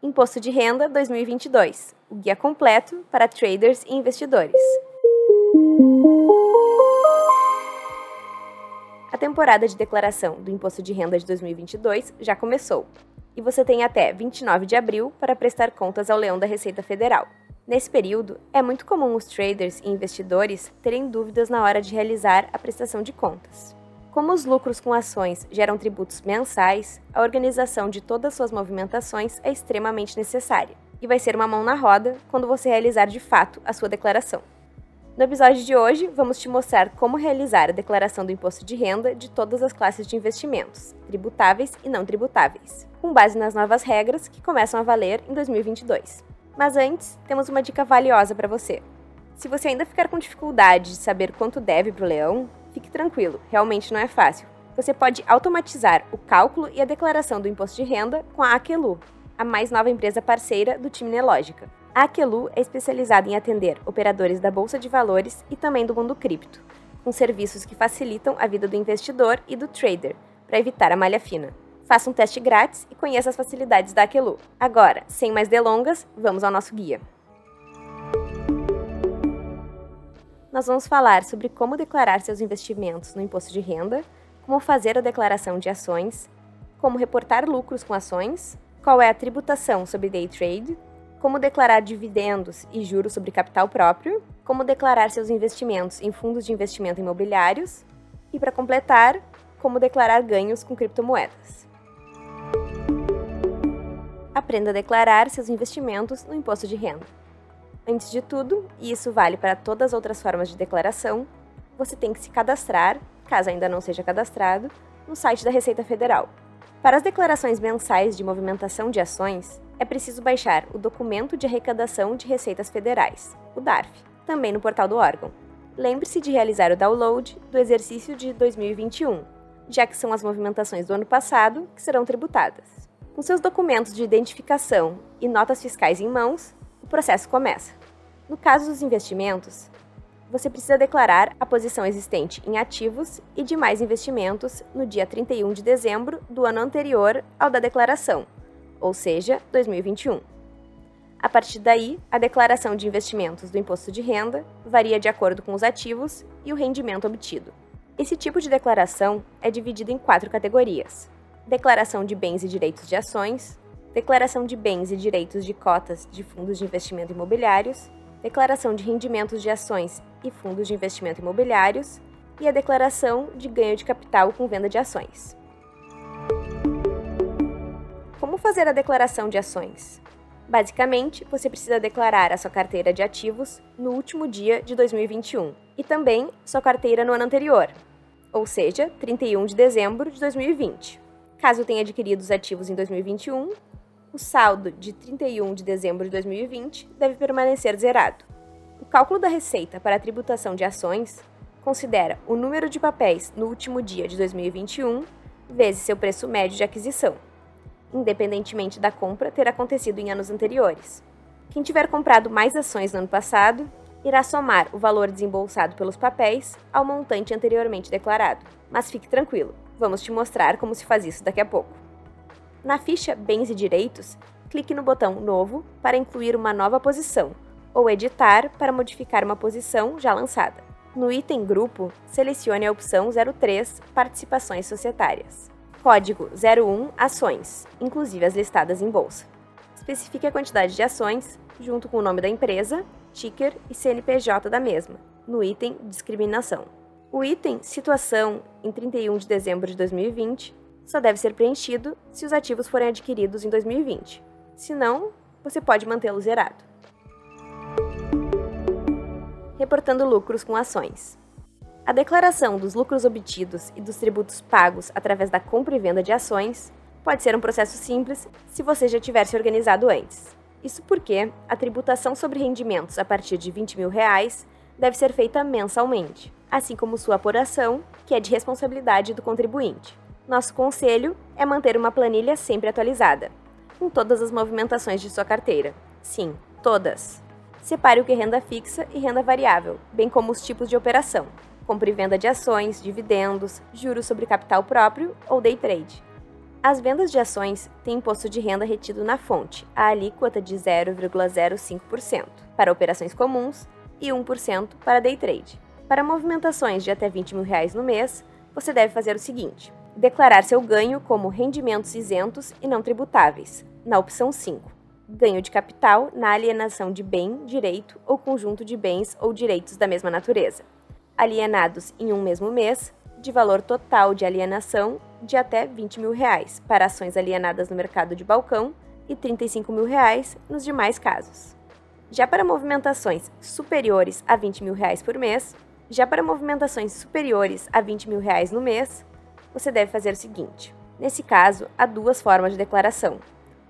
Imposto de Renda 2022 o guia completo para traders e investidores. A temporada de declaração do Imposto de Renda de 2022 já começou e você tem até 29 de abril para prestar contas ao Leão da Receita Federal. Nesse período, é muito comum os traders e investidores terem dúvidas na hora de realizar a prestação de contas. Como os lucros com ações geram tributos mensais, a organização de todas suas movimentações é extremamente necessária e vai ser uma mão na roda quando você realizar de fato a sua declaração. No episódio de hoje, vamos te mostrar como realizar a declaração do imposto de renda de todas as classes de investimentos, tributáveis e não tributáveis, com base nas novas regras que começam a valer em 2022. Mas antes, temos uma dica valiosa para você. Se você ainda ficar com dificuldade de saber quanto deve para o leão, fique tranquilo, realmente não é fácil. Você pode automatizar o cálculo e a declaração do imposto de renda com a Aquelu, a mais nova empresa parceira do time Nelógica. A Aquelu é especializada em atender operadores da bolsa de valores e também do mundo cripto, com serviços que facilitam a vida do investidor e do trader, para evitar a malha fina. Faça um teste grátis e conheça as facilidades da Aquelu. Agora, sem mais delongas, vamos ao nosso guia. Nós vamos falar sobre como declarar seus investimentos no imposto de renda, como fazer a declaração de ações, como reportar lucros com ações, qual é a tributação sobre day trade, como declarar dividendos e juros sobre capital próprio, como declarar seus investimentos em fundos de investimento imobiliários e, para completar, como declarar ganhos com criptomoedas. Aprenda a declarar seus investimentos no imposto de renda. Antes de tudo, e isso vale para todas as outras formas de declaração, você tem que se cadastrar, caso ainda não seja cadastrado, no site da Receita Federal. Para as declarações mensais de movimentação de ações, é preciso baixar o Documento de Arrecadação de Receitas Federais, o DARF, também no portal do órgão. Lembre-se de realizar o download do exercício de 2021, já que são as movimentações do ano passado que serão tributadas. Com seus documentos de identificação e notas fiscais em mãos, o processo começa. No caso dos investimentos, você precisa declarar a posição existente em ativos e demais investimentos no dia 31 de dezembro do ano anterior ao da declaração, ou seja, 2021. A partir daí, a declaração de investimentos do imposto de renda varia de acordo com os ativos e o rendimento obtido. Esse tipo de declaração é dividido em quatro categorias: declaração de bens e direitos de ações, declaração de bens e direitos de cotas de fundos de investimento imobiliários, declaração de rendimentos de ações e fundos de investimento imobiliários e a declaração de ganho de capital com venda de ações. Como fazer a declaração de ações? Basicamente, você precisa declarar a sua carteira de ativos no último dia de 2021 e também sua carteira no ano anterior, ou seja, 31 de dezembro de 2020. Caso tenha adquirido os ativos em 2021, o saldo de 31 de dezembro de 2020 deve permanecer zerado. O cálculo da receita para a tributação de ações considera o número de papéis no último dia de 2021 vezes seu preço médio de aquisição, independentemente da compra ter acontecido em anos anteriores. Quem tiver comprado mais ações no ano passado irá somar o valor desembolsado pelos papéis ao montante anteriormente declarado. Mas fique tranquilo, Vamos te mostrar como se faz isso daqui a pouco. Na ficha Bens e Direitos, clique no botão Novo para incluir uma nova posição, ou Editar para modificar uma posição já lançada. No item Grupo, selecione a opção 03 Participações Societárias. Código 01 Ações, inclusive as listadas em bolsa. Especifique a quantidade de ações, junto com o nome da empresa, ticker e CNPJ da mesma, no item Discriminação. O item Situação em 31 de dezembro de 2020 só deve ser preenchido se os ativos forem adquiridos em 2020. Se não, você pode mantê-lo zerado. Reportando lucros com ações. A declaração dos lucros obtidos e dos tributos pagos através da compra e venda de ações pode ser um processo simples se você já tiver se organizado antes. Isso porque a tributação sobre rendimentos a partir de 20 mil reais deve ser feita mensalmente assim como sua apuração, que é de responsabilidade do contribuinte. Nosso conselho é manter uma planilha sempre atualizada, com todas as movimentações de sua carteira. Sim, todas. Separe o que é renda fixa e renda variável, bem como os tipos de operação, compra e venda de ações, dividendos, juros sobre capital próprio ou day trade. As vendas de ações têm imposto de renda retido na fonte, a alíquota de 0,05% para operações comuns e 1% para day trade. Para movimentações de até 20 mil reais no mês, você deve fazer o seguinte: declarar seu ganho como rendimentos isentos e não tributáveis, na opção 5. Ganho de capital na alienação de bem, direito ou conjunto de bens ou direitos da mesma natureza, alienados em um mesmo mês, de valor total de alienação de até 20 mil reais para ações alienadas no mercado de balcão e 35 mil reais nos demais casos. Já para movimentações superiores a 20 mil reais por mês, já para movimentações superiores a 20 mil reais no mês, você deve fazer o seguinte. Nesse caso, há duas formas de declaração: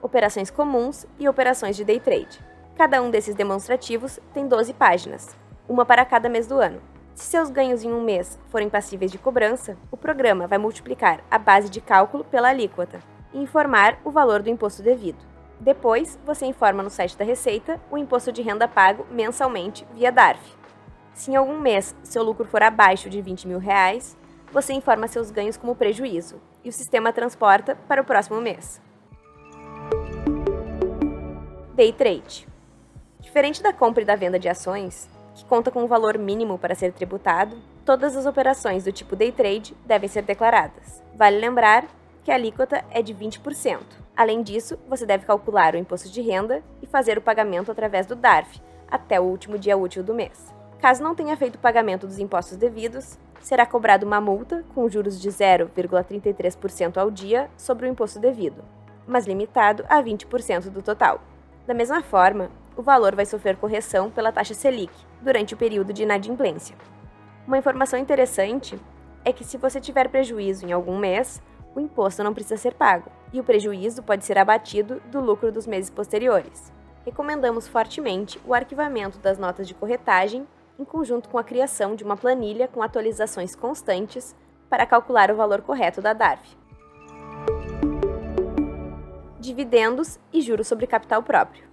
operações comuns e operações de day trade. Cada um desses demonstrativos tem 12 páginas, uma para cada mês do ano. Se seus ganhos em um mês forem passíveis de cobrança, o programa vai multiplicar a base de cálculo pela alíquota e informar o valor do imposto devido. Depois, você informa no site da Receita o imposto de renda pago mensalmente via DARF. Se em algum mês seu lucro for abaixo de 20 mil reais, você informa seus ganhos como prejuízo e o sistema transporta para o próximo mês. Day Trade Diferente da compra e da venda de ações, que conta com um valor mínimo para ser tributado, todas as operações do tipo day trade devem ser declaradas. Vale lembrar que a alíquota é de 20%. Além disso, você deve calcular o imposto de renda e fazer o pagamento através do DARF até o último dia útil do mês. Caso não tenha feito o pagamento dos impostos devidos, será cobrado uma multa com juros de 0,33% ao dia sobre o imposto devido, mas limitado a 20% do total. Da mesma forma, o valor vai sofrer correção pela taxa Selic durante o período de inadimplência. Uma informação interessante é que se você tiver prejuízo em algum mês, o imposto não precisa ser pago e o prejuízo pode ser abatido do lucro dos meses posteriores. Recomendamos fortemente o arquivamento das notas de corretagem em conjunto com a criação de uma planilha com atualizações constantes para calcular o valor correto da DARF. Dividendos e juros sobre capital próprio.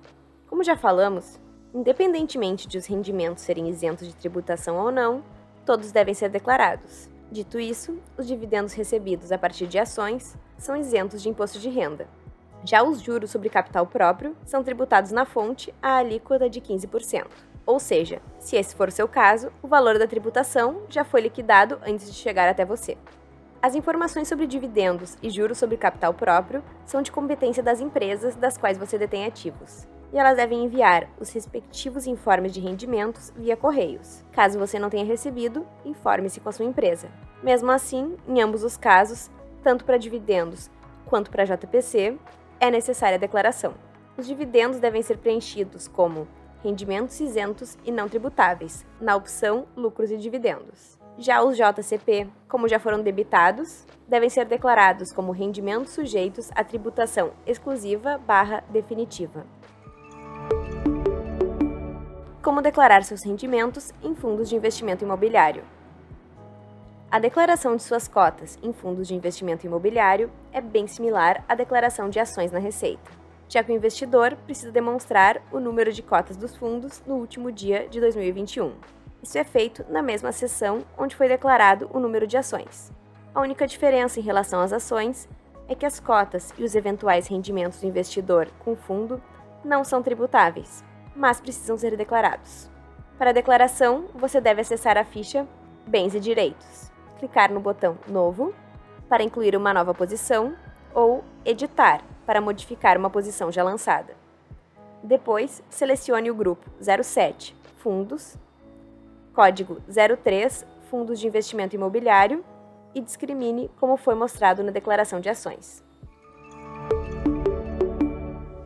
Como já falamos, independentemente de os rendimentos serem isentos de tributação ou não, todos devem ser declarados. Dito isso, os dividendos recebidos a partir de ações são isentos de imposto de renda. Já os juros sobre capital próprio são tributados na fonte à alíquota de 15%. Ou seja, se esse for o seu caso, o valor da tributação já foi liquidado antes de chegar até você. As informações sobre dividendos e juros sobre capital próprio são de competência das empresas das quais você detém ativos e elas devem enviar os respectivos informes de rendimentos via correios. Caso você não tenha recebido, informe-se com a sua empresa. Mesmo assim, em ambos os casos, tanto para dividendos quanto para JPC, é necessária a declaração. Os dividendos devem ser preenchidos como rendimentos isentos e não tributáveis, na opção Lucros e Dividendos. Já os JCP, como já foram debitados, devem ser declarados como rendimentos sujeitos à tributação exclusiva barra definitiva como declarar seus rendimentos em fundos de investimento imobiliário. A declaração de suas cotas em fundos de investimento imobiliário é bem similar à declaração de ações na Receita, já que o investidor precisa demonstrar o número de cotas dos fundos no último dia de 2021. Isso é feito na mesma seção onde foi declarado o número de ações. A única diferença em relação às ações é que as cotas e os eventuais rendimentos do investidor com fundo não são tributáveis, mas precisam ser declarados. Para a declaração, você deve acessar a ficha Bens e Direitos, clicar no botão Novo para incluir uma nova posição ou Editar para modificar uma posição já lançada. Depois, selecione o grupo 07 Fundos, código 03 Fundos de Investimento Imobiliário e discrimine como foi mostrado na declaração de ações.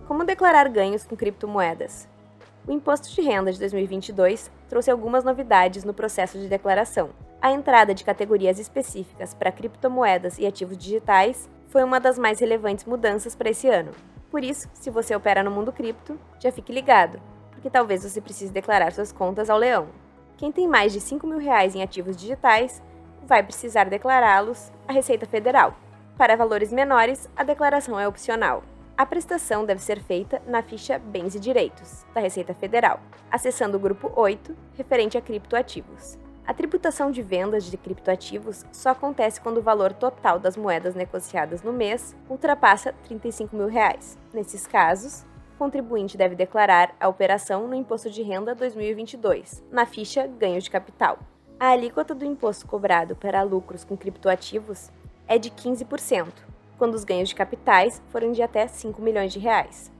Como declarar ganhos com criptomoedas? O Imposto de Renda de 2022 trouxe algumas novidades no processo de declaração. A entrada de categorias específicas para criptomoedas e ativos digitais foi uma das mais relevantes mudanças para esse ano. Por isso, se você opera no mundo cripto, já fique ligado, porque talvez você precise declarar suas contas ao leão. Quem tem mais de 5 mil reais em ativos digitais vai precisar declará-los à Receita Federal. Para valores menores, a declaração é opcional. A prestação deve ser feita na ficha Bens e Direitos, da Receita Federal, acessando o grupo 8, referente a criptoativos. A tributação de vendas de criptoativos só acontece quando o valor total das moedas negociadas no mês ultrapassa 35 mil reais. Nesses casos, o contribuinte deve declarar a operação no Imposto de Renda 2022, na ficha Ganho de Capital. A alíquota do imposto cobrado para lucros com criptoativos é de 15%, quando os ganhos de capitais forem de até 5 milhões de reais.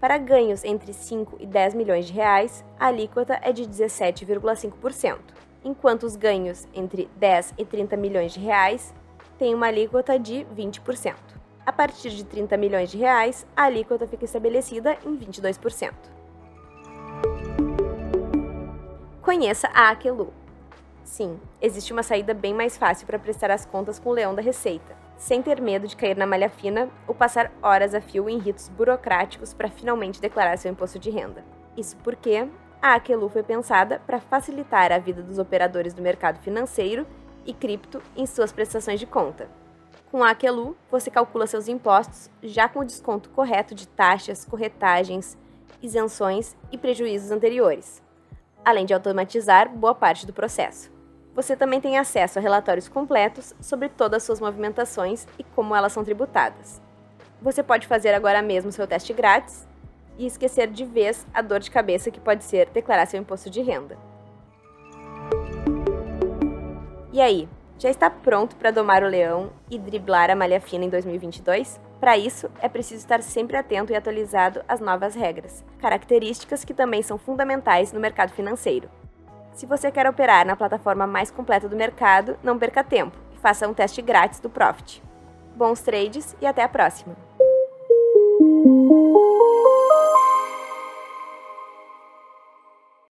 Para ganhos entre 5 e 10 milhões de reais, a alíquota é de 17,5% enquanto os ganhos entre 10 e 30 milhões de reais têm uma alíquota de 20%. A partir de 30 milhões de reais, a alíquota fica estabelecida em 22%. Conheça a Aquelu. Sim, existe uma saída bem mais fácil para prestar as contas com o leão da receita, sem ter medo de cair na malha fina ou passar horas a fio em ritos burocráticos para finalmente declarar seu imposto de renda. Isso porque a Aquelu foi pensada para facilitar a vida dos operadores do mercado financeiro e cripto em suas prestações de conta. Com a Aquelu, você calcula seus impostos já com o desconto correto de taxas, corretagens, isenções e prejuízos anteriores, além de automatizar boa parte do processo. Você também tem acesso a relatórios completos sobre todas as suas movimentações e como elas são tributadas. Você pode fazer agora mesmo seu teste grátis e esquecer de vez a dor de cabeça que pode ser declarar seu imposto de renda. E aí, já está pronto para domar o leão e driblar a malha fina em 2022? Para isso, é preciso estar sempre atento e atualizado às novas regras, características que também são fundamentais no mercado financeiro. Se você quer operar na plataforma mais completa do mercado, não perca tempo e faça um teste grátis do Profit. Bons trades e até a próxima!